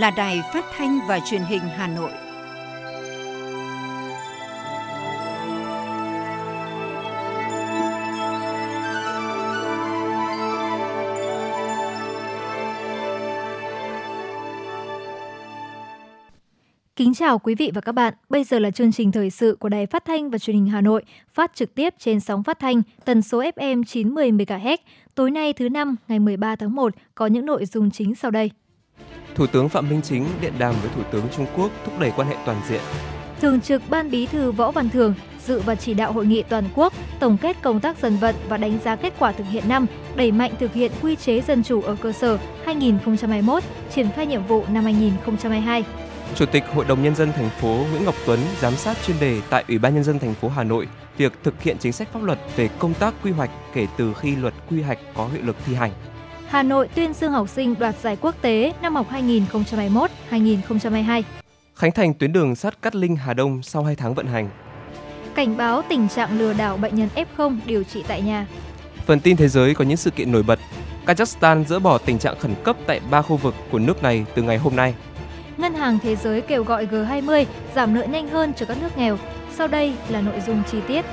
là Đài Phát thanh và Truyền hình Hà Nội. Kính chào quý vị và các bạn. Bây giờ là chương trình thời sự của Đài Phát thanh và Truyền hình Hà Nội, phát trực tiếp trên sóng phát thanh tần số FM 90 MHz. Tối nay thứ năm, ngày 13 tháng 1 có những nội dung chính sau đây. Thủ tướng Phạm Minh Chính điện đàm với Thủ tướng Trung Quốc thúc đẩy quan hệ toàn diện. Thường trực Ban Bí thư Võ Văn Thường dự và chỉ đạo hội nghị toàn quốc tổng kết công tác dân vận và đánh giá kết quả thực hiện năm, đẩy mạnh thực hiện quy chế dân chủ ở cơ sở 2021, triển khai nhiệm vụ năm 2022. Chủ tịch Hội đồng nhân dân thành phố Nguyễn Ngọc Tuấn giám sát chuyên đề tại Ủy ban nhân dân thành phố Hà Nội việc thực hiện chính sách pháp luật về công tác quy hoạch kể từ khi luật quy hoạch có hiệu lực thi hành. Hà Nội tuyên dương học sinh đoạt giải quốc tế năm học 2021-2022. Khánh thành tuyến đường sắt Cát Linh Hà Đông sau 2 tháng vận hành. Cảnh báo tình trạng lừa đảo bệnh nhân F0 điều trị tại nhà. Phần tin thế giới có những sự kiện nổi bật. Kazakhstan dỡ bỏ tình trạng khẩn cấp tại ba khu vực của nước này từ ngày hôm nay. Ngân hàng Thế giới kêu gọi G20 giảm nợ nhanh hơn cho các nước nghèo. Sau đây là nội dung chi tiết.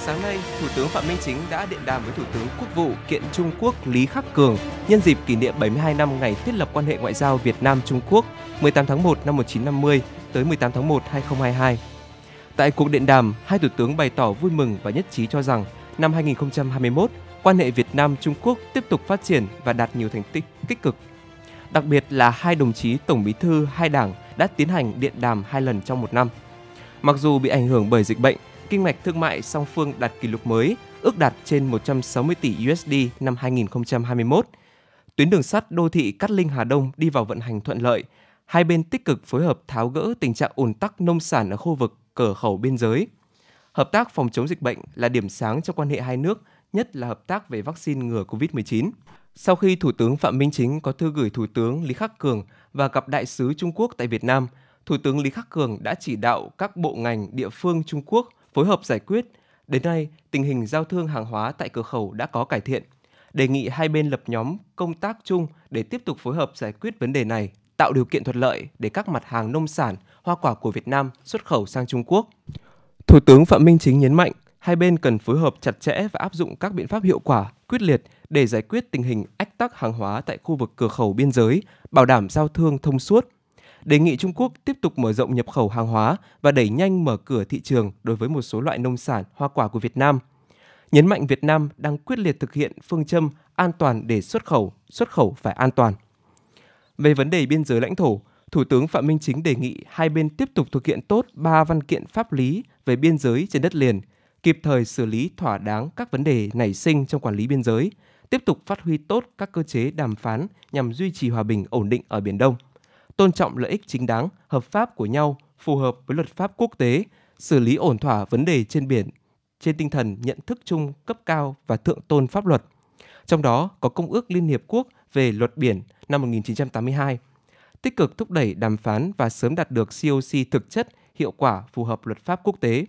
Sáng nay, Thủ tướng Phạm Minh Chính đã điện đàm với Thủ tướng Quốc vụ kiện Trung Quốc Lý Khắc Cường nhân dịp kỷ niệm 72 năm ngày thiết lập quan hệ ngoại giao Việt Nam Trung Quốc 18 tháng 1 năm 1950 tới 18 tháng 1 2022. Tại cuộc điện đàm, hai thủ tướng bày tỏ vui mừng và nhất trí cho rằng năm 2021, quan hệ Việt Nam Trung Quốc tiếp tục phát triển và đạt nhiều thành tích tích cực. Đặc biệt là hai đồng chí tổng bí thư hai đảng đã tiến hành điện đàm hai lần trong một năm. Mặc dù bị ảnh hưởng bởi dịch bệnh, kinh mạch thương mại song phương đạt kỷ lục mới, ước đạt trên 160 tỷ USD năm 2021. Tuyến đường sắt đô thị Cát Linh Hà Đông đi vào vận hành thuận lợi. Hai bên tích cực phối hợp tháo gỡ tình trạng ùn tắc nông sản ở khu vực cửa khẩu biên giới. Hợp tác phòng chống dịch bệnh là điểm sáng trong quan hệ hai nước, nhất là hợp tác về vaccine ngừa COVID-19. Sau khi Thủ tướng Phạm Minh Chính có thư gửi Thủ tướng Lý Khắc Cường và gặp Đại sứ Trung Quốc tại Việt Nam, Thủ tướng Lý Khắc Cường đã chỉ đạo các bộ ngành địa phương Trung Quốc phối hợp giải quyết. Đến nay, tình hình giao thương hàng hóa tại cửa khẩu đã có cải thiện. Đề nghị hai bên lập nhóm công tác chung để tiếp tục phối hợp giải quyết vấn đề này, tạo điều kiện thuận lợi để các mặt hàng nông sản, hoa quả của Việt Nam xuất khẩu sang Trung Quốc. Thủ tướng Phạm Minh Chính nhấn mạnh, hai bên cần phối hợp chặt chẽ và áp dụng các biện pháp hiệu quả, quyết liệt để giải quyết tình hình ách tắc hàng hóa tại khu vực cửa khẩu biên giới, bảo đảm giao thương thông suốt, đề nghị Trung Quốc tiếp tục mở rộng nhập khẩu hàng hóa và đẩy nhanh mở cửa thị trường đối với một số loại nông sản, hoa quả của Việt Nam. Nhấn mạnh Việt Nam đang quyết liệt thực hiện phương châm an toàn để xuất khẩu, xuất khẩu phải an toàn. Về vấn đề biên giới lãnh thổ, Thủ tướng Phạm Minh Chính đề nghị hai bên tiếp tục thực hiện tốt ba văn kiện pháp lý về biên giới trên đất liền, kịp thời xử lý thỏa đáng các vấn đề nảy sinh trong quản lý biên giới, tiếp tục phát huy tốt các cơ chế đàm phán nhằm duy trì hòa bình ổn định ở Biển Đông tôn trọng lợi ích chính đáng, hợp pháp của nhau, phù hợp với luật pháp quốc tế, xử lý ổn thỏa vấn đề trên biển trên tinh thần nhận thức chung cấp cao và thượng tôn pháp luật. Trong đó có Công ước Liên Hiệp Quốc về luật biển năm 1982, tích cực thúc đẩy đàm phán và sớm đạt được COC thực chất, hiệu quả phù hợp luật pháp quốc tế.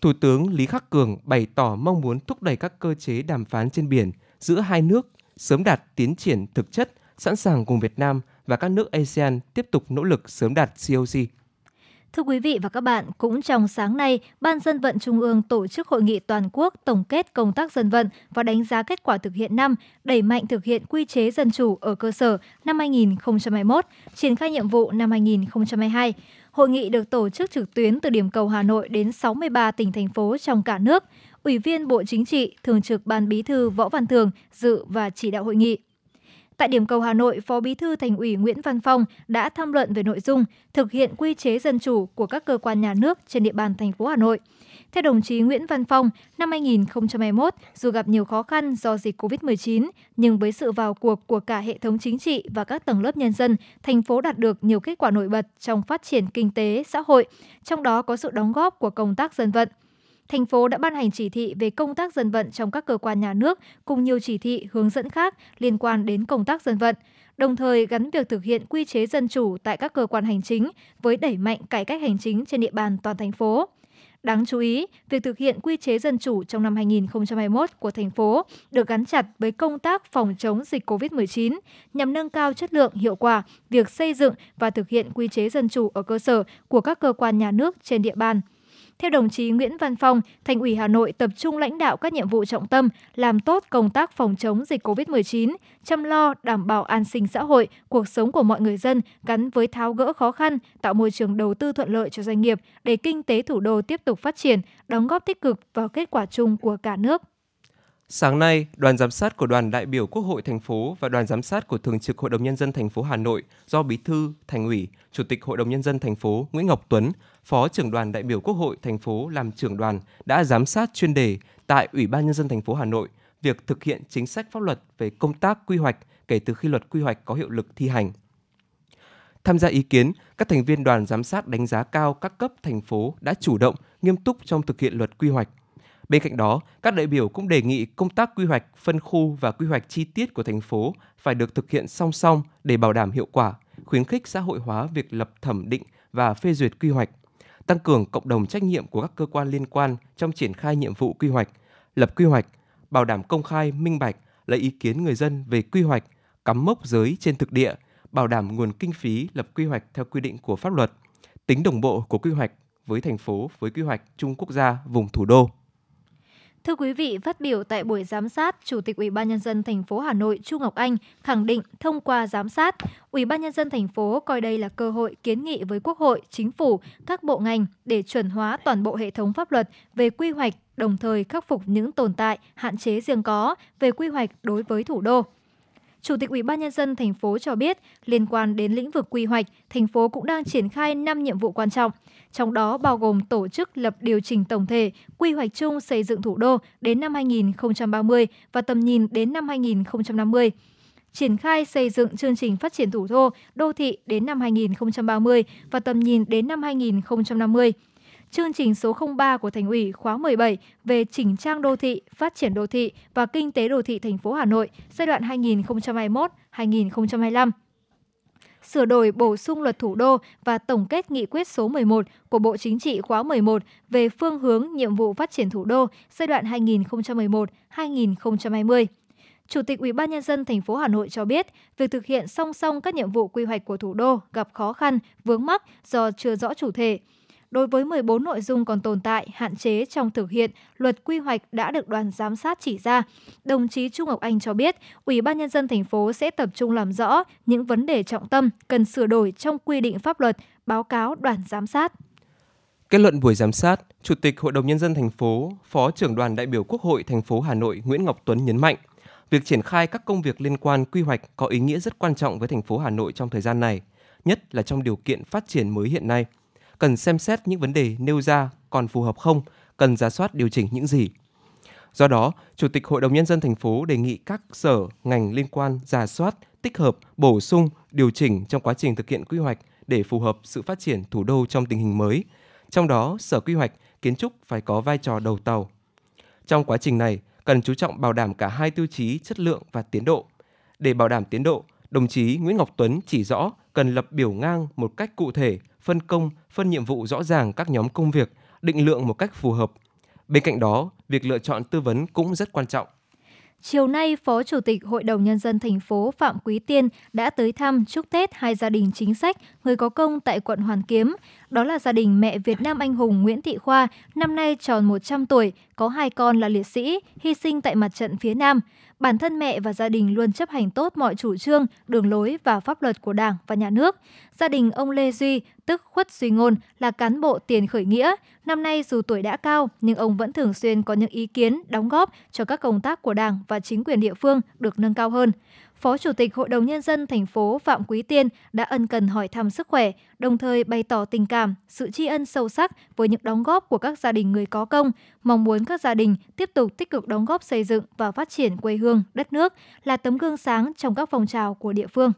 Thủ tướng Lý Khắc Cường bày tỏ mong muốn thúc đẩy các cơ chế đàm phán trên biển giữa hai nước sớm đạt tiến triển thực chất, sẵn sàng cùng Việt Nam và các nước ASEAN tiếp tục nỗ lực sớm đạt COC. Thưa quý vị và các bạn, cũng trong sáng nay, Ban dân vận Trung ương tổ chức hội nghị toàn quốc tổng kết công tác dân vận và đánh giá kết quả thực hiện năm, đẩy mạnh thực hiện quy chế dân chủ ở cơ sở năm 2021, triển khai nhiệm vụ năm 2022. Hội nghị được tổ chức trực tuyến từ điểm cầu Hà Nội đến 63 tỉnh thành phố trong cả nước. Ủy viên Bộ Chính trị, Thường trực Ban Bí thư Võ Văn Thường dự và chỉ đạo hội nghị. Tại điểm cầu Hà Nội, Phó Bí thư Thành ủy Nguyễn Văn Phong đã tham luận về nội dung thực hiện quy chế dân chủ của các cơ quan nhà nước trên địa bàn thành phố Hà Nội. Theo đồng chí Nguyễn Văn Phong, năm 2021, dù gặp nhiều khó khăn do dịch COVID-19, nhưng với sự vào cuộc của cả hệ thống chính trị và các tầng lớp nhân dân, thành phố đạt được nhiều kết quả nổi bật trong phát triển kinh tế, xã hội, trong đó có sự đóng góp của công tác dân vận thành phố đã ban hành chỉ thị về công tác dân vận trong các cơ quan nhà nước cùng nhiều chỉ thị hướng dẫn khác liên quan đến công tác dân vận, đồng thời gắn việc thực hiện quy chế dân chủ tại các cơ quan hành chính với đẩy mạnh cải cách hành chính trên địa bàn toàn thành phố. Đáng chú ý, việc thực hiện quy chế dân chủ trong năm 2021 của thành phố được gắn chặt với công tác phòng chống dịch COVID-19 nhằm nâng cao chất lượng, hiệu quả việc xây dựng và thực hiện quy chế dân chủ ở cơ sở của các cơ quan nhà nước trên địa bàn – theo đồng chí Nguyễn Văn Phong, Thành ủy Hà Nội tập trung lãnh đạo các nhiệm vụ trọng tâm, làm tốt công tác phòng chống dịch COVID-19, chăm lo đảm bảo an sinh xã hội, cuộc sống của mọi người dân gắn với tháo gỡ khó khăn, tạo môi trường đầu tư thuận lợi cho doanh nghiệp để kinh tế thủ đô tiếp tục phát triển, đóng góp tích cực vào kết quả chung của cả nước. Sáng nay, đoàn giám sát của đoàn đại biểu Quốc hội thành phố và đoàn giám sát của Thường trực Hội đồng nhân dân thành phố Hà Nội do Bí thư, Thành ủy, Chủ tịch Hội đồng nhân dân thành phố Nguyễn Ngọc Tuấn, Phó trưởng đoàn đại biểu Quốc hội thành phố làm trưởng đoàn đã giám sát chuyên đề tại Ủy ban nhân dân thành phố Hà Nội việc thực hiện chính sách pháp luật về công tác quy hoạch kể từ khi luật quy hoạch có hiệu lực thi hành. Tham gia ý kiến, các thành viên đoàn giám sát đánh giá cao các cấp thành phố đã chủ động, nghiêm túc trong thực hiện luật quy hoạch – Bên cạnh đó, các đại biểu cũng đề nghị công tác quy hoạch phân khu và quy hoạch chi tiết của thành phố phải được thực hiện song song để bảo đảm hiệu quả, khuyến khích xã hội hóa việc lập thẩm định và phê duyệt quy hoạch, tăng cường cộng đồng trách nhiệm của các cơ quan liên quan trong triển khai nhiệm vụ quy hoạch, lập quy hoạch, bảo đảm công khai, minh bạch, lấy ý kiến người dân về quy hoạch, cắm mốc giới trên thực địa, bảo đảm nguồn kinh phí lập quy hoạch theo quy định của pháp luật, tính đồng bộ của quy hoạch với thành phố với quy hoạch chung quốc gia vùng thủ đô. Thưa quý vị, phát biểu tại buổi giám sát, Chủ tịch Ủy ban nhân dân thành phố Hà Nội Chu Ngọc Anh khẳng định thông qua giám sát, Ủy ban nhân dân thành phố coi đây là cơ hội kiến nghị với Quốc hội, Chính phủ, các bộ ngành để chuẩn hóa toàn bộ hệ thống pháp luật về quy hoạch, đồng thời khắc phục những tồn tại, hạn chế riêng có về quy hoạch đối với thủ đô. Chủ tịch Ủy ban nhân dân thành phố cho biết, liên quan đến lĩnh vực quy hoạch, thành phố cũng đang triển khai 5 nhiệm vụ quan trọng, trong đó bao gồm tổ chức lập điều chỉnh tổng thể, quy hoạch chung xây dựng thủ đô đến năm 2030 và tầm nhìn đến năm 2050 triển khai xây dựng chương trình phát triển thủ đô, đô thị đến năm 2030 và tầm nhìn đến năm 2050 chương trình số 03 của Thành ủy khóa 17 về chỉnh trang đô thị, phát triển đô thị và kinh tế đô thị thành phố Hà Nội giai đoạn 2021-2025 sửa đổi bổ sung luật thủ đô và tổng kết nghị quyết số 11 của Bộ Chính trị khóa 11 về phương hướng nhiệm vụ phát triển thủ đô giai đoạn 2011-2020. Chủ tịch Ủy ban nhân dân thành phố Hà Nội cho biết, việc thực hiện song song các nhiệm vụ quy hoạch của thủ đô gặp khó khăn, vướng mắc do chưa rõ chủ thể. Đối với 14 nội dung còn tồn tại, hạn chế trong thực hiện, luật quy hoạch đã được đoàn giám sát chỉ ra. Đồng chí Trung Ngọc Anh cho biết, Ủy ban nhân dân thành phố sẽ tập trung làm rõ những vấn đề trọng tâm cần sửa đổi trong quy định pháp luật, báo cáo đoàn giám sát. Kết luận buổi giám sát, Chủ tịch Hội đồng nhân dân thành phố, Phó trưởng đoàn đại biểu Quốc hội thành phố Hà Nội Nguyễn Ngọc Tuấn nhấn mạnh, việc triển khai các công việc liên quan quy hoạch có ý nghĩa rất quan trọng với thành phố Hà Nội trong thời gian này, nhất là trong điều kiện phát triển mới hiện nay – cần xem xét những vấn đề nêu ra còn phù hợp không, cần giả soát điều chỉnh những gì. Do đó, Chủ tịch Hội đồng Nhân dân thành phố đề nghị các sở, ngành liên quan giả soát, tích hợp, bổ sung, điều chỉnh trong quá trình thực hiện quy hoạch để phù hợp sự phát triển thủ đô trong tình hình mới. Trong đó, Sở Quy hoạch, Kiến trúc phải có vai trò đầu tàu. Trong quá trình này, cần chú trọng bảo đảm cả hai tiêu chí chất lượng và tiến độ. Để bảo đảm tiến độ, đồng chí Nguyễn Ngọc Tuấn chỉ rõ cần lập biểu ngang một cách cụ thể phân công, phân nhiệm vụ rõ ràng các nhóm công việc, định lượng một cách phù hợp. Bên cạnh đó, việc lựa chọn tư vấn cũng rất quan trọng. Chiều nay, Phó Chủ tịch Hội đồng Nhân dân thành phố Phạm Quý Tiên đã tới thăm chúc Tết hai gia đình chính sách, người có công tại quận Hoàn Kiếm. Đó là gia đình mẹ Việt Nam anh hùng Nguyễn Thị Khoa, năm nay tròn 100 tuổi, có hai con là liệt sĩ, hy sinh tại mặt trận phía Nam. Bản thân mẹ và gia đình luôn chấp hành tốt mọi chủ trương, đường lối và pháp luật của Đảng và Nhà nước. Gia đình ông Lê Duy, tức Khuất Duy Ngôn, là cán bộ tiền khởi nghĩa. Năm nay dù tuổi đã cao, nhưng ông vẫn thường xuyên có những ý kiến, đóng góp cho các công tác của Đảng và chính quyền địa phương được nâng cao hơn. Phó Chủ tịch Hội đồng Nhân dân thành phố Phạm Quý Tiên đã ân cần hỏi thăm sức khỏe, đồng thời bày tỏ tình cảm, sự tri ân sâu sắc với những đóng góp của các gia đình người có công, mong muốn các gia đình tiếp tục tích cực đóng góp xây dựng và phát triển quê hương, đất nước, là tấm gương sáng trong các phong trào của địa phương.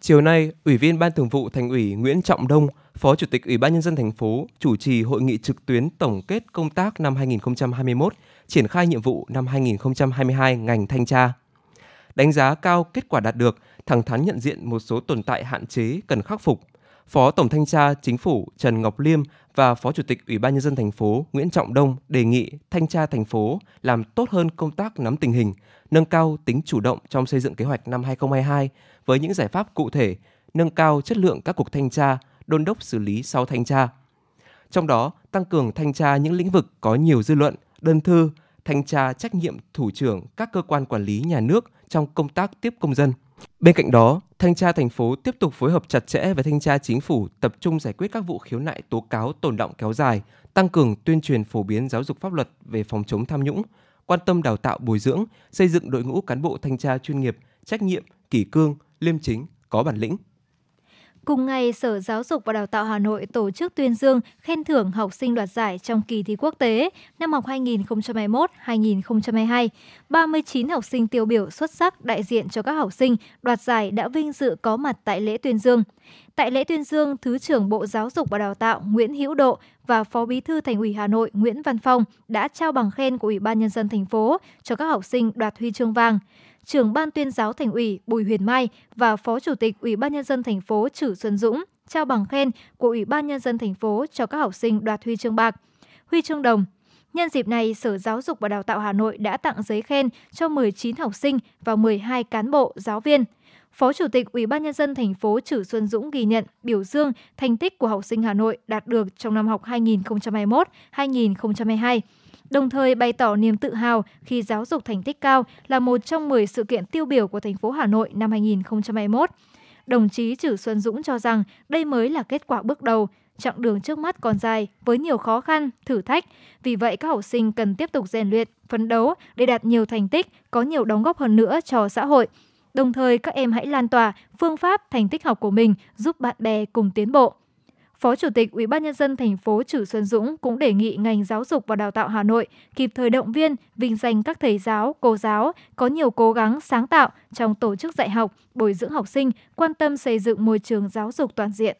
Chiều nay, Ủy viên Ban Thường vụ Thành ủy Nguyễn Trọng Đông, Phó Chủ tịch Ủy ban nhân dân thành phố chủ trì hội nghị trực tuyến tổng kết công tác năm 2021, triển khai nhiệm vụ năm 2022 ngành thanh tra đánh giá cao kết quả đạt được, thẳng thắn nhận diện một số tồn tại hạn chế cần khắc phục. Phó Tổng thanh tra Chính phủ Trần Ngọc Liêm và Phó Chủ tịch Ủy ban nhân dân thành phố Nguyễn Trọng Đông đề nghị thanh tra thành phố làm tốt hơn công tác nắm tình hình, nâng cao tính chủ động trong xây dựng kế hoạch năm 2022 với những giải pháp cụ thể, nâng cao chất lượng các cuộc thanh tra, đôn đốc xử lý sau thanh tra. Trong đó, tăng cường thanh tra những lĩnh vực có nhiều dư luận, đơn thư, thanh tra trách nhiệm thủ trưởng các cơ quan quản lý nhà nước trong công tác tiếp công dân. Bên cạnh đó, thanh tra thành phố tiếp tục phối hợp chặt chẽ với thanh tra chính phủ tập trung giải quyết các vụ khiếu nại tố cáo tồn động kéo dài, tăng cường tuyên truyền phổ biến giáo dục pháp luật về phòng chống tham nhũng, quan tâm đào tạo bồi dưỡng, xây dựng đội ngũ cán bộ thanh tra chuyên nghiệp, trách nhiệm, kỷ cương, liêm chính, có bản lĩnh. Cùng ngày, Sở Giáo dục và Đào tạo Hà Nội tổ chức tuyên dương khen thưởng học sinh đoạt giải trong kỳ thi quốc tế năm học 2021-2022. 39 học sinh tiêu biểu xuất sắc đại diện cho các học sinh đoạt giải đã vinh dự có mặt tại lễ tuyên dương. Tại lễ tuyên dương, Thứ trưởng Bộ Giáo dục và Đào tạo Nguyễn Hữu Độ và Phó Bí thư Thành ủy Hà Nội Nguyễn Văn Phong đã trao bằng khen của Ủy ban nhân dân thành phố cho các học sinh đoạt huy chương vàng trưởng ban tuyên giáo thành ủy Bùi Huyền Mai và Phó Chủ tịch Ủy ban nhân dân thành phố Trử Xuân Dũng trao bằng khen của Ủy ban nhân dân thành phố cho các học sinh đoạt huy chương bạc, huy chương đồng. Nhân dịp này, Sở Giáo dục và Đào tạo Hà Nội đã tặng giấy khen cho 19 học sinh và 12 cán bộ, giáo viên. Phó Chủ tịch Ủy ban nhân dân thành phố Trử Xuân Dũng ghi nhận, biểu dương thành tích của học sinh Hà Nội đạt được trong năm học 2021-2022 đồng thời bày tỏ niềm tự hào khi giáo dục thành tích cao là một trong 10 sự kiện tiêu biểu của thành phố Hà Nội năm 2021. Đồng chí Trử Xuân Dũng cho rằng đây mới là kết quả bước đầu, chặng đường trước mắt còn dài với nhiều khó khăn, thử thách. Vì vậy các học sinh cần tiếp tục rèn luyện, phấn đấu để đạt nhiều thành tích, có nhiều đóng góp hơn nữa cho xã hội. Đồng thời các em hãy lan tỏa phương pháp thành tích học của mình giúp bạn bè cùng tiến bộ. Phó Chủ tịch Ủy ban nhân dân thành phố Trử Xuân Dũng cũng đề nghị ngành giáo dục và đào tạo Hà Nội kịp thời động viên, vinh danh các thầy giáo, cô giáo có nhiều cố gắng sáng tạo trong tổ chức dạy học, bồi dưỡng học sinh, quan tâm xây dựng môi trường giáo dục toàn diện.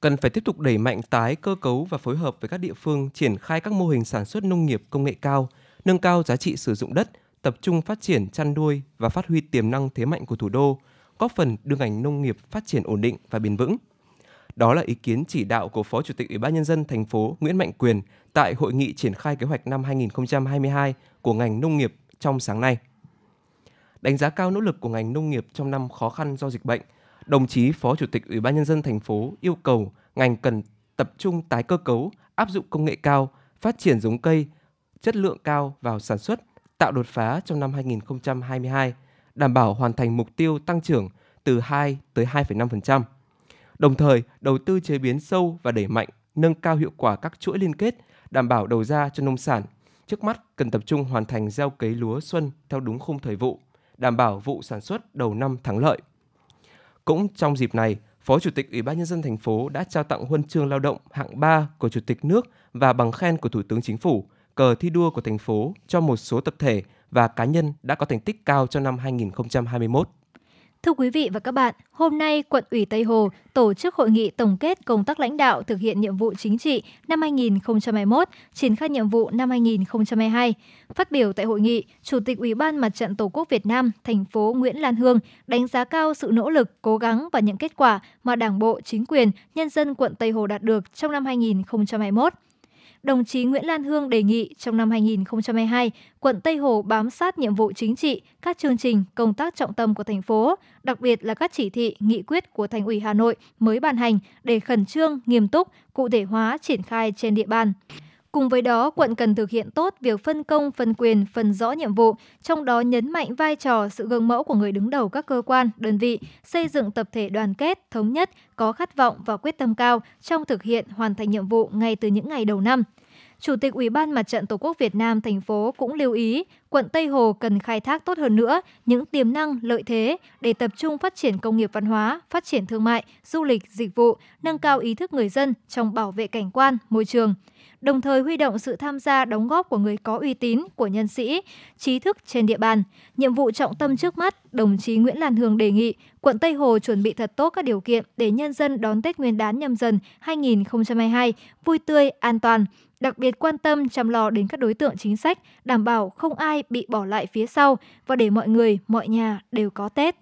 Cần phải tiếp tục đẩy mạnh tái cơ cấu và phối hợp với các địa phương triển khai các mô hình sản xuất nông nghiệp công nghệ cao, nâng cao giá trị sử dụng đất, tập trung phát triển chăn nuôi và phát huy tiềm năng thế mạnh của thủ đô, góp phần đưa ngành nông nghiệp phát triển ổn định và bền vững. Đó là ý kiến chỉ đạo của Phó Chủ tịch Ủy ban nhân dân thành phố Nguyễn Mạnh Quyền tại hội nghị triển khai kế hoạch năm 2022 của ngành nông nghiệp trong sáng nay. Đánh giá cao nỗ lực của ngành nông nghiệp trong năm khó khăn do dịch bệnh, đồng chí Phó Chủ tịch Ủy ban nhân dân thành phố yêu cầu ngành cần tập trung tái cơ cấu, áp dụng công nghệ cao, phát triển giống cây chất lượng cao vào sản xuất, tạo đột phá trong năm 2022, đảm bảo hoàn thành mục tiêu tăng trưởng từ 2 tới 2,5% đồng thời đầu tư chế biến sâu và đẩy mạnh nâng cao hiệu quả các chuỗi liên kết, đảm bảo đầu ra cho nông sản. Trước mắt cần tập trung hoàn thành gieo cấy lúa xuân theo đúng khung thời vụ, đảm bảo vụ sản xuất đầu năm thắng lợi. Cũng trong dịp này, Phó Chủ tịch Ủy ban nhân dân thành phố đã trao tặng huân chương lao động hạng 3 của Chủ tịch nước và bằng khen của Thủ tướng Chính phủ, cờ thi đua của thành phố cho một số tập thể và cá nhân đã có thành tích cao trong năm 2021. Thưa quý vị và các bạn, hôm nay quận ủy Tây Hồ tổ chức hội nghị tổng kết công tác lãnh đạo thực hiện nhiệm vụ chính trị năm 2021, triển khai nhiệm vụ năm 2022. Phát biểu tại hội nghị, Chủ tịch Ủy ban Mặt trận Tổ quốc Việt Nam, thành phố Nguyễn Lan Hương đánh giá cao sự nỗ lực, cố gắng và những kết quả mà Đảng bộ, chính quyền, nhân dân quận Tây Hồ đạt được trong năm 2021 đồng chí Nguyễn Lan Hương đề nghị trong năm 2022, quận Tây Hồ bám sát nhiệm vụ chính trị, các chương trình, công tác trọng tâm của thành phố, đặc biệt là các chỉ thị, nghị quyết của Thành ủy Hà Nội mới ban hành để khẩn trương, nghiêm túc, cụ thể hóa triển khai trên địa bàn. Cùng với đó, quận cần thực hiện tốt việc phân công, phân quyền, phân rõ nhiệm vụ, trong đó nhấn mạnh vai trò sự gương mẫu của người đứng đầu các cơ quan, đơn vị, xây dựng tập thể đoàn kết, thống nhất, có khát vọng và quyết tâm cao trong thực hiện hoàn thành nhiệm vụ ngay từ những ngày đầu năm. Chủ tịch Ủy ban Mặt trận Tổ quốc Việt Nam thành phố cũng lưu ý quận Tây Hồ cần khai thác tốt hơn nữa những tiềm năng, lợi thế để tập trung phát triển công nghiệp văn hóa, phát triển thương mại, du lịch, dịch vụ, nâng cao ý thức người dân trong bảo vệ cảnh quan, môi trường đồng thời huy động sự tham gia đóng góp của người có uy tín, của nhân sĩ, trí thức trên địa bàn. Nhiệm vụ trọng tâm trước mắt, đồng chí Nguyễn Lan Hương đề nghị quận Tây Hồ chuẩn bị thật tốt các điều kiện để nhân dân đón Tết Nguyên đán nhâm dần 2022 vui tươi, an toàn, đặc biệt quan tâm chăm lo đến các đối tượng chính sách, đảm bảo không ai bị bỏ lại phía sau và để mọi người, mọi nhà đều có Tết.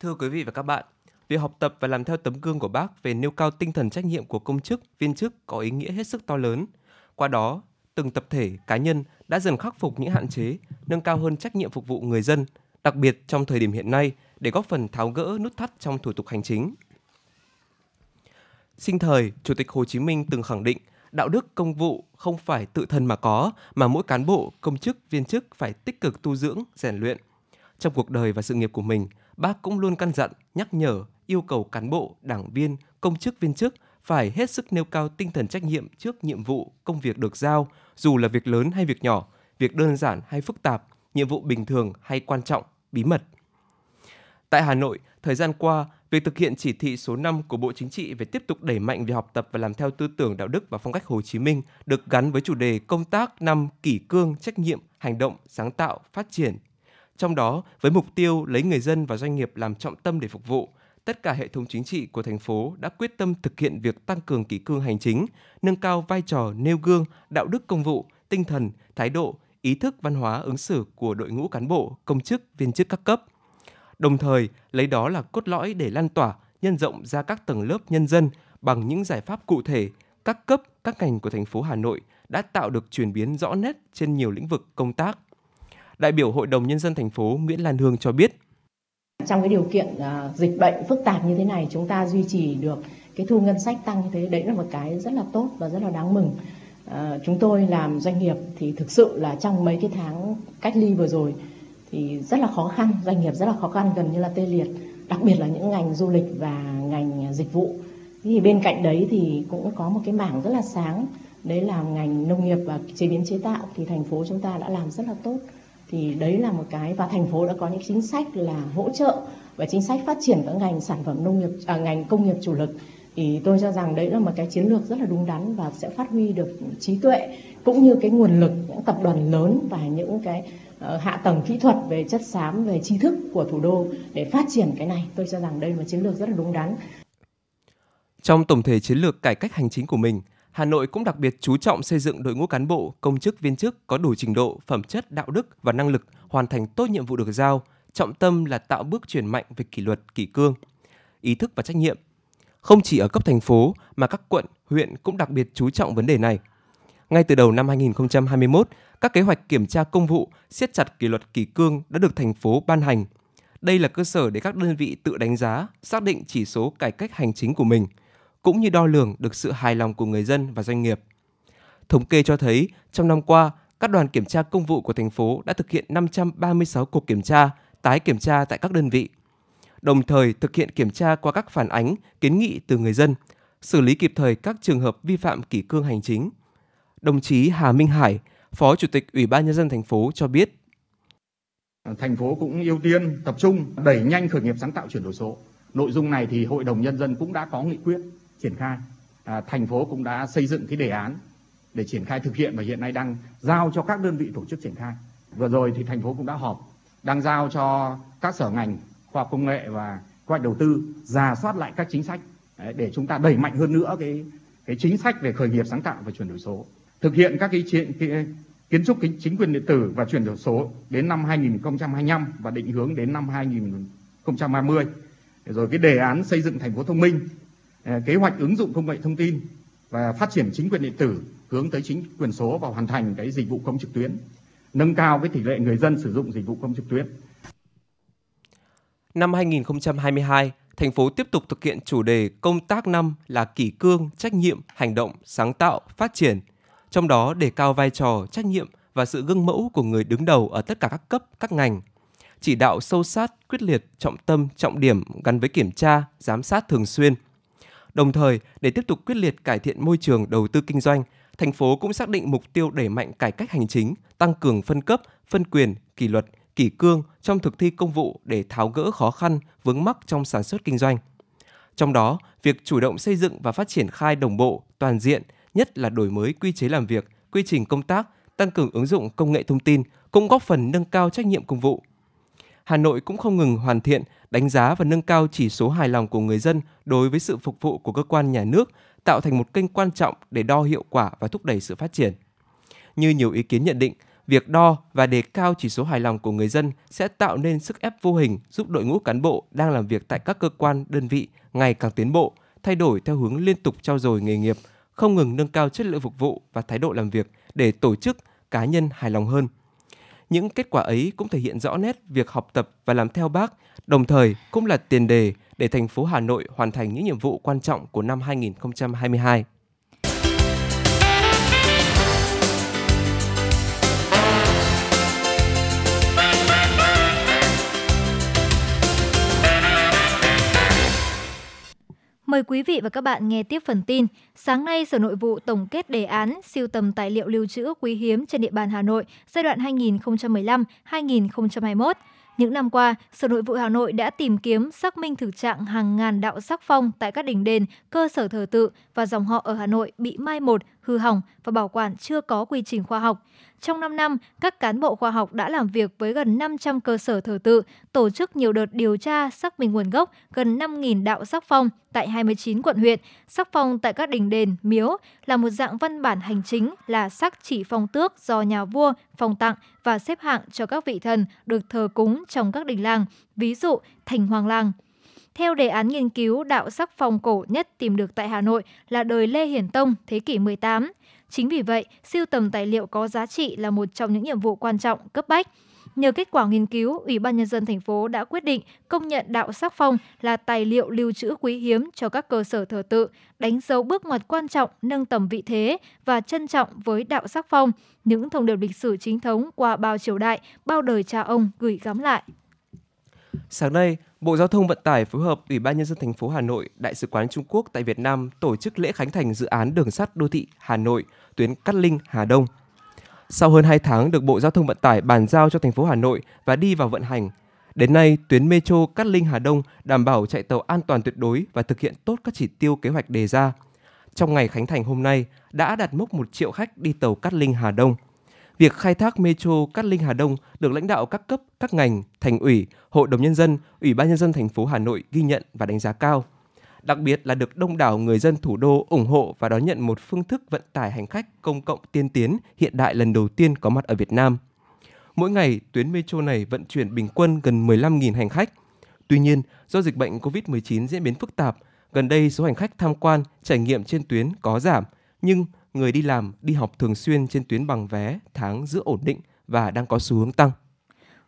Thưa quý vị và các bạn, việc học tập và làm theo tấm gương của Bác về nêu cao tinh thần trách nhiệm của công chức, viên chức có ý nghĩa hết sức to lớn. Qua đó, từng tập thể, cá nhân đã dần khắc phục những hạn chế, nâng cao hơn trách nhiệm phục vụ người dân, đặc biệt trong thời điểm hiện nay để góp phần tháo gỡ nút thắt trong thủ tục hành chính. Sinh thời, Chủ tịch Hồ Chí Minh từng khẳng định đạo đức công vụ không phải tự thân mà có, mà mỗi cán bộ, công chức, viên chức phải tích cực tu dưỡng, rèn luyện. Trong cuộc đời và sự nghiệp của mình, bác cũng luôn căn dặn, nhắc nhở, yêu cầu cán bộ, đảng viên, công chức viên chức phải hết sức nêu cao tinh thần trách nhiệm trước nhiệm vụ, công việc được giao, dù là việc lớn hay việc nhỏ, việc đơn giản hay phức tạp, nhiệm vụ bình thường hay quan trọng, bí mật. Tại Hà Nội, thời gian qua, việc thực hiện chỉ thị số 5 của Bộ Chính trị về tiếp tục đẩy mạnh việc học tập và làm theo tư tưởng đạo đức và phong cách Hồ Chí Minh được gắn với chủ đề công tác năm kỷ cương, trách nhiệm, hành động, sáng tạo, phát triển. Trong đó, với mục tiêu lấy người dân và doanh nghiệp làm trọng tâm để phục vụ, tất cả hệ thống chính trị của thành phố đã quyết tâm thực hiện việc tăng cường kỷ cương hành chính, nâng cao vai trò nêu gương, đạo đức công vụ, tinh thần, thái độ, ý thức văn hóa ứng xử của đội ngũ cán bộ, công chức, viên chức các cấp. Đồng thời, lấy đó là cốt lõi để lan tỏa, nhân rộng ra các tầng lớp nhân dân bằng những giải pháp cụ thể, các cấp, các ngành của thành phố Hà Nội đã tạo được chuyển biến rõ nét trên nhiều lĩnh vực công tác. Đại biểu Hội đồng Nhân dân thành phố Nguyễn Lan Hương cho biết, trong cái điều kiện à, dịch bệnh phức tạp như thế này chúng ta duy trì được cái thu ngân sách tăng như thế đấy là một cái rất là tốt và rất là đáng mừng À, chúng tôi làm doanh nghiệp thì thực sự là trong mấy cái tháng cách ly vừa rồi thì rất là khó khăn doanh nghiệp rất là khó khăn gần như là tê liệt đặc biệt là những ngành du lịch và ngành dịch vụ. Thì bên cạnh đấy thì cũng có một cái mảng rất là sáng đấy là ngành nông nghiệp và chế biến chế tạo. Thì thành phố chúng ta đã làm rất là tốt. Thì đấy là một cái và thành phố đã có những chính sách là hỗ trợ và chính sách phát triển các ngành sản phẩm nông nghiệp à, ngành công nghiệp chủ lực. Thì tôi cho rằng đấy là một cái chiến lược rất là đúng đắn và sẽ phát huy được trí tuệ cũng như cái nguồn lực những tập đoàn lớn và những cái Ờ, hạ tầng kỹ thuật về chất xám về tri thức của thủ đô để phát triển cái này tôi cho rằng đây là chiến lược rất là đúng đắn trong tổng thể chiến lược cải cách hành chính của mình Hà Nội cũng đặc biệt chú trọng xây dựng đội ngũ cán bộ, công chức viên chức có đủ trình độ, phẩm chất, đạo đức và năng lực hoàn thành tốt nhiệm vụ được giao, trọng tâm là tạo bước chuyển mạnh về kỷ luật, kỷ cương, ý thức và trách nhiệm. Không chỉ ở cấp thành phố mà các quận, huyện cũng đặc biệt chú trọng vấn đề này. Ngay từ đầu năm 2021, các kế hoạch kiểm tra công vụ, siết chặt kỷ luật kỷ cương đã được thành phố ban hành. Đây là cơ sở để các đơn vị tự đánh giá, xác định chỉ số cải cách hành chính của mình – cũng như đo lường được sự hài lòng của người dân và doanh nghiệp. Thống kê cho thấy, trong năm qua, các đoàn kiểm tra công vụ của thành phố đã thực hiện 536 cuộc kiểm tra, tái kiểm tra tại các đơn vị. Đồng thời thực hiện kiểm tra qua các phản ánh, kiến nghị từ người dân, xử lý kịp thời các trường hợp vi phạm kỷ cương hành chính. Đồng chí Hà Minh Hải, Phó Chủ tịch Ủy ban nhân dân thành phố cho biết: Thành phố cũng ưu tiên tập trung đẩy nhanh khởi nghiệp sáng tạo chuyển đổi số. Nội dung này thì Hội đồng nhân dân cũng đã có nghị quyết triển khai. À, thành phố cũng đã xây dựng cái đề án để triển khai thực hiện và hiện nay đang giao cho các đơn vị tổ chức triển khai. Vừa rồi thì thành phố cũng đã họp, đang giao cho các sở ngành khoa học công nghệ và quan hoạch đầu tư giả soát lại các chính sách để chúng ta đẩy mạnh hơn nữa cái cái chính sách về khởi nghiệp sáng tạo và chuyển đổi số. Thực hiện các cái, chuyện, kiến trúc chính quyền điện tử và chuyển đổi số đến năm 2025 và định hướng đến năm 2030. Rồi cái đề án xây dựng thành phố thông minh à, kế hoạch ứng dụng công nghệ thông tin và phát triển chính quyền điện tử hướng tới chính quyền số và hoàn thành cái dịch vụ công trực tuyến, nâng cao cái tỷ lệ người dân sử dụng dịch vụ công trực tuyến. Năm 2022, thành phố tiếp tục thực hiện chủ đề công tác năm là kỷ cương, trách nhiệm, hành động, sáng tạo, phát triển. Trong đó đề cao vai trò, trách nhiệm và sự gương mẫu của người đứng đầu ở tất cả các cấp, các ngành. Chỉ đạo sâu sát, quyết liệt, trọng tâm, trọng điểm gắn với kiểm tra, giám sát thường xuyên – Đồng thời, để tiếp tục quyết liệt cải thiện môi trường đầu tư kinh doanh, thành phố cũng xác định mục tiêu đẩy mạnh cải cách hành chính, tăng cường phân cấp, phân quyền, kỷ luật, kỷ cương trong thực thi công vụ để tháo gỡ khó khăn, vướng mắc trong sản xuất kinh doanh. Trong đó, việc chủ động xây dựng và phát triển khai đồng bộ, toàn diện, nhất là đổi mới quy chế làm việc, quy trình công tác, tăng cường ứng dụng công nghệ thông tin cũng góp phần nâng cao trách nhiệm công vụ. Hà Nội cũng không ngừng hoàn thiện, đánh giá và nâng cao chỉ số hài lòng của người dân đối với sự phục vụ của cơ quan nhà nước, tạo thành một kênh quan trọng để đo hiệu quả và thúc đẩy sự phát triển. Như nhiều ý kiến nhận định, việc đo và đề cao chỉ số hài lòng của người dân sẽ tạo nên sức ép vô hình giúp đội ngũ cán bộ đang làm việc tại các cơ quan, đơn vị ngày càng tiến bộ, thay đổi theo hướng liên tục trao dồi nghề nghiệp, không ngừng nâng cao chất lượng phục vụ và thái độ làm việc để tổ chức, cá nhân hài lòng hơn. Những kết quả ấy cũng thể hiện rõ nét việc học tập và làm theo bác, đồng thời cũng là tiền đề để thành phố Hà Nội hoàn thành những nhiệm vụ quan trọng của năm 2022. Mời quý vị và các bạn nghe tiếp phần tin. Sáng nay, Sở Nội vụ tổng kết đề án siêu tầm tài liệu lưu trữ quý hiếm trên địa bàn Hà Nội giai đoạn 2015-2021. Những năm qua, Sở Nội vụ Hà Nội đã tìm kiếm xác minh thực trạng hàng ngàn đạo sắc phong tại các đình đền, cơ sở thờ tự và dòng họ ở Hà Nội bị mai một, hư hỏng và bảo quản chưa có quy trình khoa học. Trong 5 năm, các cán bộ khoa học đã làm việc với gần 500 cơ sở thờ tự, tổ chức nhiều đợt điều tra xác minh nguồn gốc gần 5.000 đạo sắc phong tại 29 quận huyện, sắc phong tại các đình đền, miếu là một dạng văn bản hành chính là sắc chỉ phong tước do nhà vua phong tặng và xếp hạng cho các vị thần được thờ cúng trong các đình làng, ví dụ thành hoàng làng. Theo đề án nghiên cứu đạo sắc phong cổ nhất tìm được tại Hà Nội là đời Lê Hiển Tông, thế kỷ 18. Chính vì vậy, siêu tầm tài liệu có giá trị là một trong những nhiệm vụ quan trọng, cấp bách. Nhờ kết quả nghiên cứu, Ủy ban nhân dân thành phố đã quyết định công nhận đạo sắc phong là tài liệu lưu trữ quý hiếm cho các cơ sở thờ tự, đánh dấu bước ngoặt quan trọng nâng tầm vị thế và trân trọng với đạo sắc phong, những thông điệp lịch sử chính thống qua bao triều đại, bao đời cha ông gửi gắm lại. Sáng nay, Bộ Giao thông Vận tải phối hợp Ủy ban nhân dân thành phố Hà Nội, Đại sứ quán Trung Quốc tại Việt Nam tổ chức lễ khánh thành dự án đường sắt đô thị Hà Nội, tuyến Cát Linh Hà Đông. Sau hơn 2 tháng được Bộ Giao thông Vận tải bàn giao cho thành phố Hà Nội và đi vào vận hành, đến nay tuyến metro Cát Linh Hà Đông đảm bảo chạy tàu an toàn tuyệt đối và thực hiện tốt các chỉ tiêu kế hoạch đề ra. Trong ngày khánh thành hôm nay đã đạt mốc 1 triệu khách đi tàu Cát Linh Hà Đông – Việc khai thác metro Cát Linh Hà Đông được lãnh đạo các cấp, các ngành, thành ủy, hội đồng nhân dân, ủy ban nhân dân thành phố Hà Nội ghi nhận và đánh giá cao. Đặc biệt là được đông đảo người dân thủ đô ủng hộ và đón nhận một phương thức vận tải hành khách công cộng tiên tiến hiện đại lần đầu tiên có mặt ở Việt Nam. Mỗi ngày, tuyến metro này vận chuyển bình quân gần 15.000 hành khách. Tuy nhiên, do dịch bệnh COVID-19 diễn biến phức tạp, gần đây số hành khách tham quan, trải nghiệm trên tuyến có giảm, nhưng người đi làm, đi học thường xuyên trên tuyến bằng vé tháng giữ ổn định và đang có xu hướng tăng.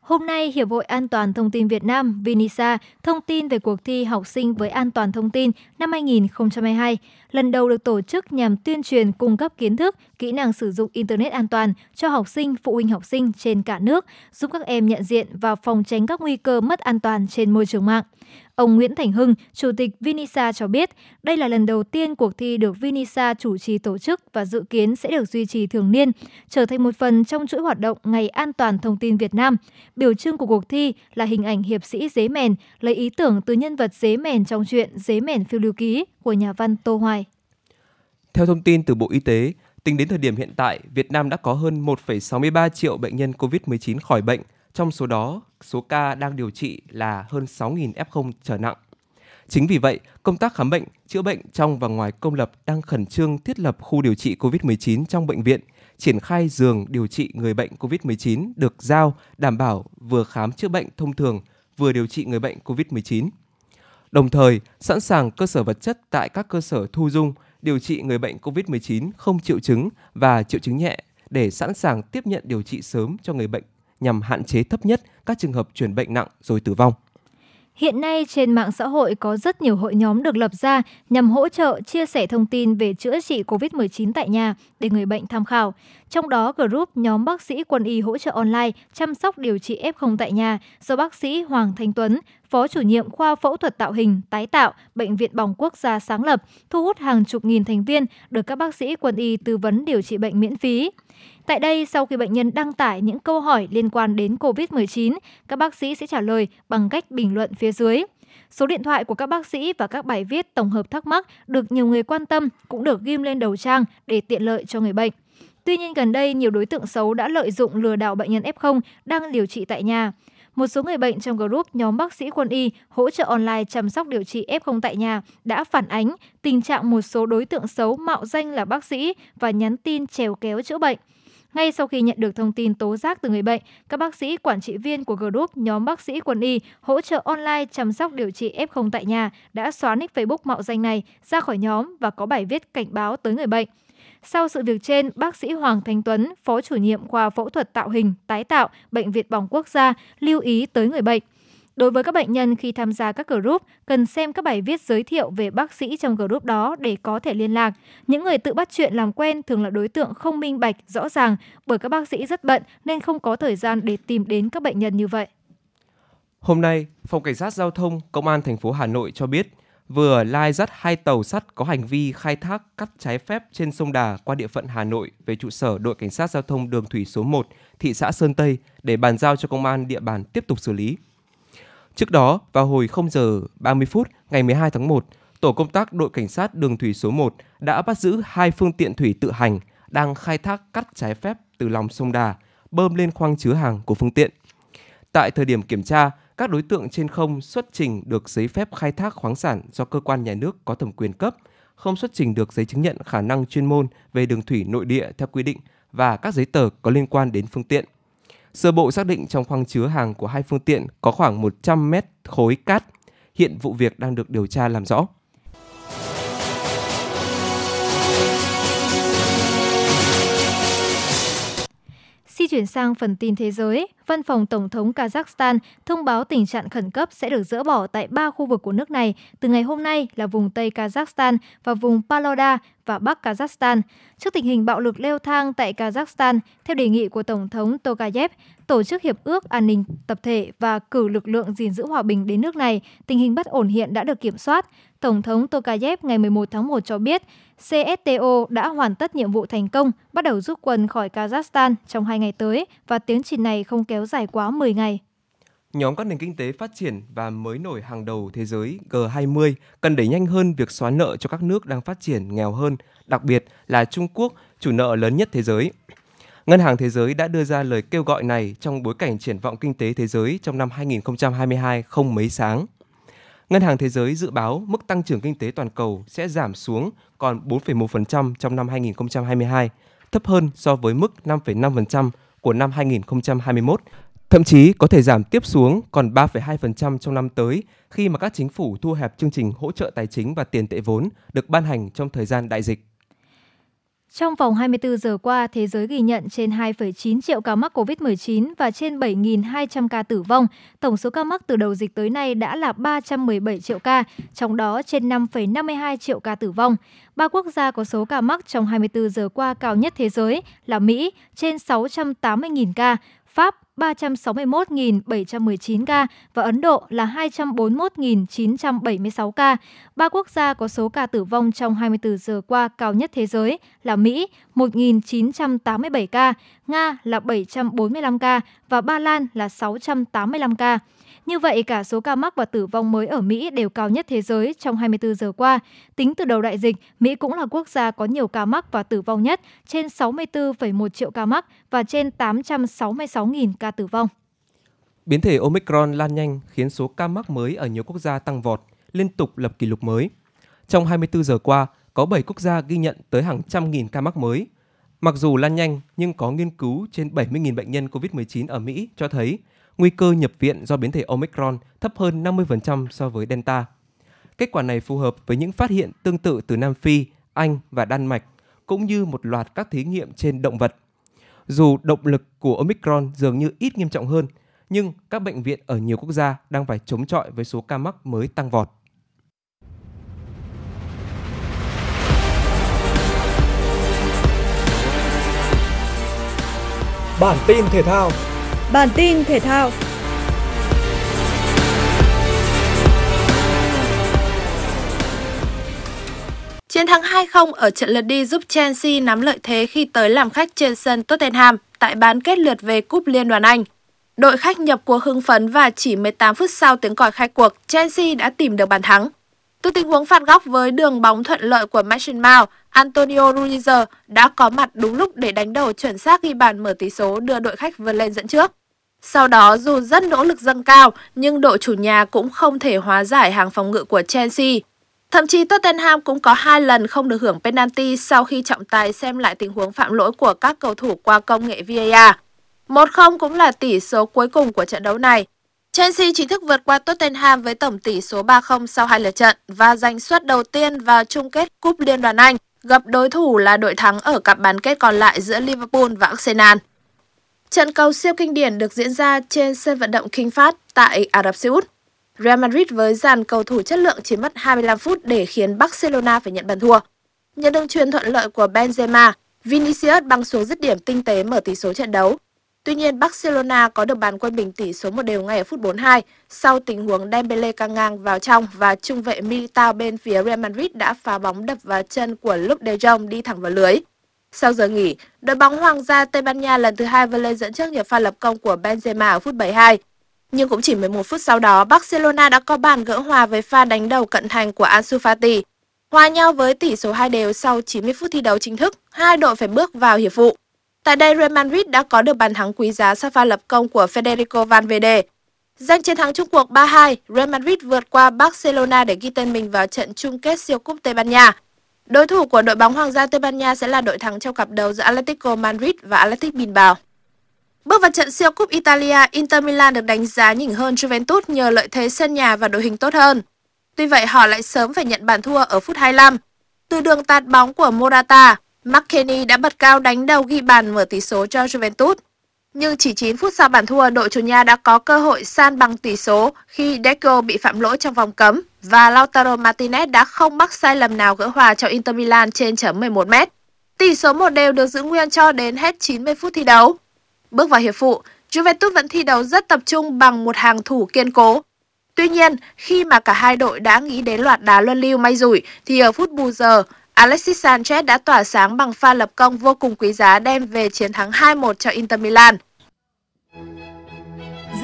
Hôm nay, Hiệp hội An toàn Thông tin Việt Nam Vinisa thông tin về cuộc thi học sinh với an toàn thông tin năm 2022, lần đầu được tổ chức nhằm tuyên truyền cung cấp kiến thức, kỹ năng sử dụng Internet an toàn cho học sinh, phụ huynh học sinh trên cả nước, giúp các em nhận diện và phòng tránh các nguy cơ mất an toàn trên môi trường mạng. Ông Nguyễn Thành Hưng, Chủ tịch Vinisa cho biết, đây là lần đầu tiên cuộc thi được Vinisa chủ trì tổ chức và dự kiến sẽ được duy trì thường niên, trở thành một phần trong chuỗi hoạt động Ngày An toàn Thông tin Việt Nam. Biểu trưng của cuộc thi là hình ảnh hiệp sĩ Dế Mèn, lấy ý tưởng từ nhân vật Dế Mèn trong truyện Dế Mèn phiêu lưu ký của nhà văn Tô Hoài. Theo thông tin từ Bộ Y tế, tính đến thời điểm hiện tại, Việt Nam đã có hơn 1,63 triệu bệnh nhân COVID-19 khỏi bệnh, trong số đó, số ca đang điều trị là hơn 6.000 F0 trở nặng. Chính vì vậy, công tác khám bệnh, chữa bệnh trong và ngoài công lập đang khẩn trương thiết lập khu điều trị COVID-19 trong bệnh viện, triển khai giường điều trị người bệnh COVID-19 được giao đảm bảo vừa khám chữa bệnh thông thường, vừa điều trị người bệnh COVID-19. Đồng thời, sẵn sàng cơ sở vật chất tại các cơ sở thu dung, điều trị người bệnh COVID-19 không triệu chứng và triệu chứng nhẹ để sẵn sàng tiếp nhận điều trị sớm cho người bệnh nhằm hạn chế thấp nhất các trường hợp chuyển bệnh nặng rồi tử vong. Hiện nay trên mạng xã hội có rất nhiều hội nhóm được lập ra nhằm hỗ trợ chia sẻ thông tin về chữa trị COVID-19 tại nhà để người bệnh tham khảo. Trong đó group nhóm bác sĩ quân y hỗ trợ online chăm sóc điều trị F0 tại nhà do bác sĩ Hoàng Thanh Tuấn, Phó chủ nhiệm khoa phẫu thuật tạo hình, tái tạo, Bệnh viện Bỏng Quốc gia sáng lập, thu hút hàng chục nghìn thành viên được các bác sĩ quân y tư vấn điều trị bệnh miễn phí. Tại đây, sau khi bệnh nhân đăng tải những câu hỏi liên quan đến COVID-19, các bác sĩ sẽ trả lời bằng cách bình luận phía dưới. Số điện thoại của các bác sĩ và các bài viết tổng hợp thắc mắc được nhiều người quan tâm cũng được ghim lên đầu trang để tiện lợi cho người bệnh. Tuy nhiên gần đây, nhiều đối tượng xấu đã lợi dụng lừa đảo bệnh nhân F0 đang điều trị tại nhà. Một số người bệnh trong group nhóm bác sĩ quân y hỗ trợ online chăm sóc điều trị F0 tại nhà đã phản ánh tình trạng một số đối tượng xấu mạo danh là bác sĩ và nhắn tin trèo kéo chữa bệnh. Ngay sau khi nhận được thông tin tố giác từ người bệnh, các bác sĩ quản trị viên của group nhóm bác sĩ quân y hỗ trợ online chăm sóc điều trị F0 tại nhà đã xóa nick Facebook mạo danh này ra khỏi nhóm và có bài viết cảnh báo tới người bệnh. Sau sự việc trên, bác sĩ Hoàng Thanh Tuấn, Phó chủ nhiệm khoa phẫu thuật tạo hình, tái tạo, Bệnh viện Bỏng Quốc gia lưu ý tới người bệnh. Đối với các bệnh nhân khi tham gia các group, cần xem các bài viết giới thiệu về bác sĩ trong group đó để có thể liên lạc. Những người tự bắt chuyện làm quen thường là đối tượng không minh bạch, rõ ràng bởi các bác sĩ rất bận nên không có thời gian để tìm đến các bệnh nhân như vậy. Hôm nay, Phòng Cảnh sát Giao thông Công an thành phố Hà Nội cho biết vừa lai dắt hai tàu sắt có hành vi khai thác cắt trái phép trên sông Đà qua địa phận Hà Nội về trụ sở đội cảnh sát giao thông đường thủy số 1 thị xã Sơn Tây để bàn giao cho công an địa bàn tiếp tục xử lý. Trước đó, vào hồi 0 giờ 30 phút ngày 12 tháng 1, tổ công tác đội cảnh sát đường thủy số 1 đã bắt giữ hai phương tiện thủy tự hành đang khai thác cắt trái phép từ lòng sông Đà, bơm lên khoang chứa hàng của phương tiện. Tại thời điểm kiểm tra, các đối tượng trên không xuất trình được giấy phép khai thác khoáng sản do cơ quan nhà nước có thẩm quyền cấp, không xuất trình được giấy chứng nhận khả năng chuyên môn về đường thủy nội địa theo quy định và các giấy tờ có liên quan đến phương tiện. Sơ bộ xác định trong khoang chứa hàng của hai phương tiện có khoảng 100 mét khối cát. Hiện vụ việc đang được điều tra làm rõ. Di chuyển sang phần tin thế giới, Văn phòng Tổng thống Kazakhstan thông báo tình trạng khẩn cấp sẽ được dỡ bỏ tại ba khu vực của nước này từ ngày hôm nay là vùng Tây Kazakhstan và vùng Paloda và Bắc Kazakhstan. Trước tình hình bạo lực leo thang tại Kazakhstan, theo đề nghị của Tổng thống Tokayev, tổ chức hiệp ước an ninh tập thể và cử lực lượng gìn giữ hòa bình đến nước này, tình hình bất ổn hiện đã được kiểm soát. Tổng thống Tokayev ngày 11 tháng 1 cho biết CSTO đã hoàn tất nhiệm vụ thành công, bắt đầu rút quân khỏi Kazakhstan trong hai ngày tới và tiến trình này không kéo dài quá 10 ngày. Nhóm các nền kinh tế phát triển và mới nổi hàng đầu thế giới G20 cần đẩy nhanh hơn việc xóa nợ cho các nước đang phát triển nghèo hơn, đặc biệt là Trung Quốc, chủ nợ lớn nhất thế giới. Ngân hàng Thế giới đã đưa ra lời kêu gọi này trong bối cảnh triển vọng kinh tế thế giới trong năm 2022 không mấy sáng. Ngân hàng Thế giới dự báo mức tăng trưởng kinh tế toàn cầu sẽ giảm xuống còn 4,1% trong năm 2022, thấp hơn so với mức 5,5% của năm 2021, thậm chí có thể giảm tiếp xuống còn 3,2% trong năm tới khi mà các chính phủ thu hẹp chương trình hỗ trợ tài chính và tiền tệ vốn được ban hành trong thời gian đại dịch. Trong vòng 24 giờ qua, thế giới ghi nhận trên 2,9 triệu ca mắc COVID-19 và trên 7.200 ca tử vong. Tổng số ca mắc từ đầu dịch tới nay đã là 317 triệu ca, trong đó trên 5,52 triệu ca tử vong. Ba quốc gia có số ca mắc trong 24 giờ qua cao nhất thế giới là Mỹ trên 680.000 ca, Pháp 361.719 ca và Ấn Độ là 241.976 ca. Ba quốc gia có số ca tử vong trong 24 giờ qua cao nhất thế giới là Mỹ 1.987 ca, Nga là 745 ca và Ba Lan là 685 ca. Như vậy, cả số ca mắc và tử vong mới ở Mỹ đều cao nhất thế giới trong 24 giờ qua. Tính từ đầu đại dịch, Mỹ cũng là quốc gia có nhiều ca mắc và tử vong nhất, trên 64,1 triệu ca mắc và trên 866.000 ca tử vong. Biến thể Omicron lan nhanh khiến số ca mắc mới ở nhiều quốc gia tăng vọt, liên tục lập kỷ lục mới. Trong 24 giờ qua, có 7 quốc gia ghi nhận tới hàng trăm nghìn ca mắc mới. Mặc dù lan nhanh, nhưng có nghiên cứu trên 70.000 bệnh nhân COVID-19 ở Mỹ cho thấy nguy cơ nhập viện do biến thể Omicron thấp hơn 50% so với Delta. Kết quả này phù hợp với những phát hiện tương tự từ Nam Phi, Anh và Đan Mạch, cũng như một loạt các thí nghiệm trên động vật. Dù động lực của Omicron dường như ít nghiêm trọng hơn, nhưng các bệnh viện ở nhiều quốc gia đang phải chống chọi với số ca mắc mới tăng vọt. Bản tin thể thao Bản tin thể thao Chiến thắng 2-0 ở trận lượt đi giúp Chelsea nắm lợi thế khi tới làm khách trên sân Tottenham tại bán kết lượt về Cúp Liên đoàn Anh. Đội khách nhập cuộc hưng phấn và chỉ 18 phút sau tiếng còi khai cuộc, Chelsea đã tìm được bàn thắng. Từ tình huống phạt góc với đường bóng thuận lợi của Mason Mount, Antonio Rudiger đã có mặt đúng lúc để đánh đầu chuẩn xác ghi bàn mở tỷ số đưa đội khách vươn lên dẫn trước. Sau đó dù rất nỗ lực dâng cao nhưng đội chủ nhà cũng không thể hóa giải hàng phòng ngự của Chelsea. Thậm chí Tottenham cũng có hai lần không được hưởng penalty sau khi trọng tài xem lại tình huống phạm lỗi của các cầu thủ qua công nghệ VAR. 1-0 cũng là tỷ số cuối cùng của trận đấu này. Chelsea chính thức vượt qua Tottenham với tổng tỷ số 3-0 sau hai lượt trận và giành suất đầu tiên vào chung kết Cúp Liên đoàn Anh, gặp đối thủ là đội thắng ở cặp bán kết còn lại giữa Liverpool và Arsenal. Trận cầu siêu kinh điển được diễn ra trên sân vận động King Fahd tại Ả Rập Xê Út. Real Madrid với dàn cầu thủ chất lượng chỉ mất 25 phút để khiến Barcelona phải nhận bàn thua. Nhờ đường truyền thuận lợi của Benzema, Vinicius băng xuống dứt điểm tinh tế mở tỷ số trận đấu. Tuy nhiên, Barcelona có được bàn quân bình tỷ số một đều ngay ở phút 42 sau tình huống Dembele căng ngang vào trong và trung vệ Militao bên phía Real Madrid đã phá bóng đập vào chân của Luke de Jong đi thẳng vào lưới. Sau giờ nghỉ, đội bóng Hoàng gia Tây Ban Nha lần thứ hai vươn lên dẫn trước nhờ pha lập công của Benzema ở phút 72. Nhưng cũng chỉ 11 phút sau đó, Barcelona đã có bàn gỡ hòa với pha đánh đầu cận thành của Ansu Fati. Hòa nhau với tỷ số hai đều sau 90 phút thi đấu chính thức, hai đội phải bước vào hiệp phụ. Tại đây, Real Madrid đã có được bàn thắng quý giá sau pha lập công của Federico Valverde. Giành chiến thắng chung cuộc 3-2, Real Madrid vượt qua Barcelona để ghi tên mình vào trận chung kết siêu cúp Tây Ban Nha. Đối thủ của đội bóng Hoàng gia Tây Ban Nha sẽ là đội thắng trong cặp đấu giữa Atletico Madrid và Athletic Bilbao. Bước vào trận siêu cúp Italia, Inter Milan được đánh giá nhỉnh hơn Juventus nhờ lợi thế sân nhà và đội hình tốt hơn. Tuy vậy, họ lại sớm phải nhận bàn thua ở phút 25. Từ đường tạt bóng của Morata, McKennie đã bật cao đánh đầu ghi bàn mở tỷ số cho Juventus. Nhưng chỉ 9 phút sau bàn thua, đội chủ nhà đã có cơ hội san bằng tỷ số khi Deco bị phạm lỗi trong vòng cấm và Lautaro Martinez đã không mắc sai lầm nào gỡ hòa cho Inter Milan trên chấm 11 m. Tỷ số một đều được giữ nguyên cho đến hết 90 phút thi đấu. Bước vào hiệp phụ, Juventus vẫn thi đấu rất tập trung bằng một hàng thủ kiên cố. Tuy nhiên, khi mà cả hai đội đã nghĩ đến loạt đá luân lưu may rủi thì ở phút bù giờ, Alexis Sanchez đã tỏa sáng bằng pha lập công vô cùng quý giá đem về chiến thắng 2-1 cho Inter Milan.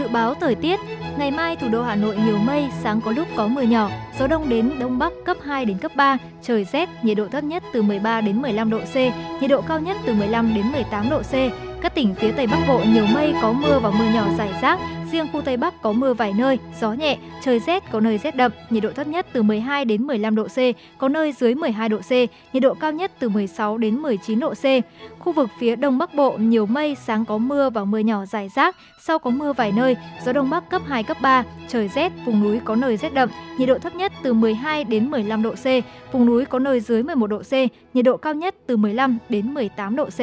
Dự báo thời tiết, ngày mai thủ đô Hà Nội nhiều mây, sáng có lúc có mưa nhỏ, gió đông đến đông bắc cấp 2 đến cấp 3, trời rét, nhiệt độ thấp nhất từ 13 đến 15 độ C, nhiệt độ cao nhất từ 15 đến 18 độ C. Các tỉnh phía Tây Bắc Bộ nhiều mây có mưa và mưa nhỏ rải rác, riêng khu Tây Bắc có mưa vài nơi, gió nhẹ, trời rét có nơi rét đậm, nhiệt độ thấp nhất từ 12 đến 15 độ C, có nơi dưới 12 độ C, nhiệt độ cao nhất từ 16 đến 19 độ C. Khu vực phía Đông Bắc Bộ nhiều mây, sáng có mưa và mưa nhỏ rải rác, sau có mưa vài nơi, gió Đông Bắc cấp 2, cấp 3, trời rét, vùng núi có nơi rét đậm, nhiệt độ thấp nhất từ 12 đến 15 độ C, vùng núi có nơi dưới 11 độ C, nhiệt độ cao nhất từ 15 đến 18 độ C.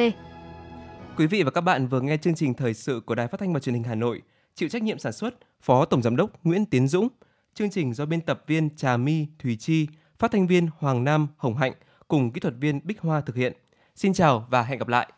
Quý vị và các bạn vừa nghe chương trình thời sự của Đài Phát thanh và Truyền hình Hà Nội, chịu trách nhiệm sản xuất Phó Tổng giám đốc Nguyễn Tiến Dũng. Chương trình do biên tập viên Trà My, Thùy Chi, phát thanh viên Hoàng Nam, Hồng Hạnh cùng kỹ thuật viên Bích Hoa thực hiện. Xin chào và hẹn gặp lại.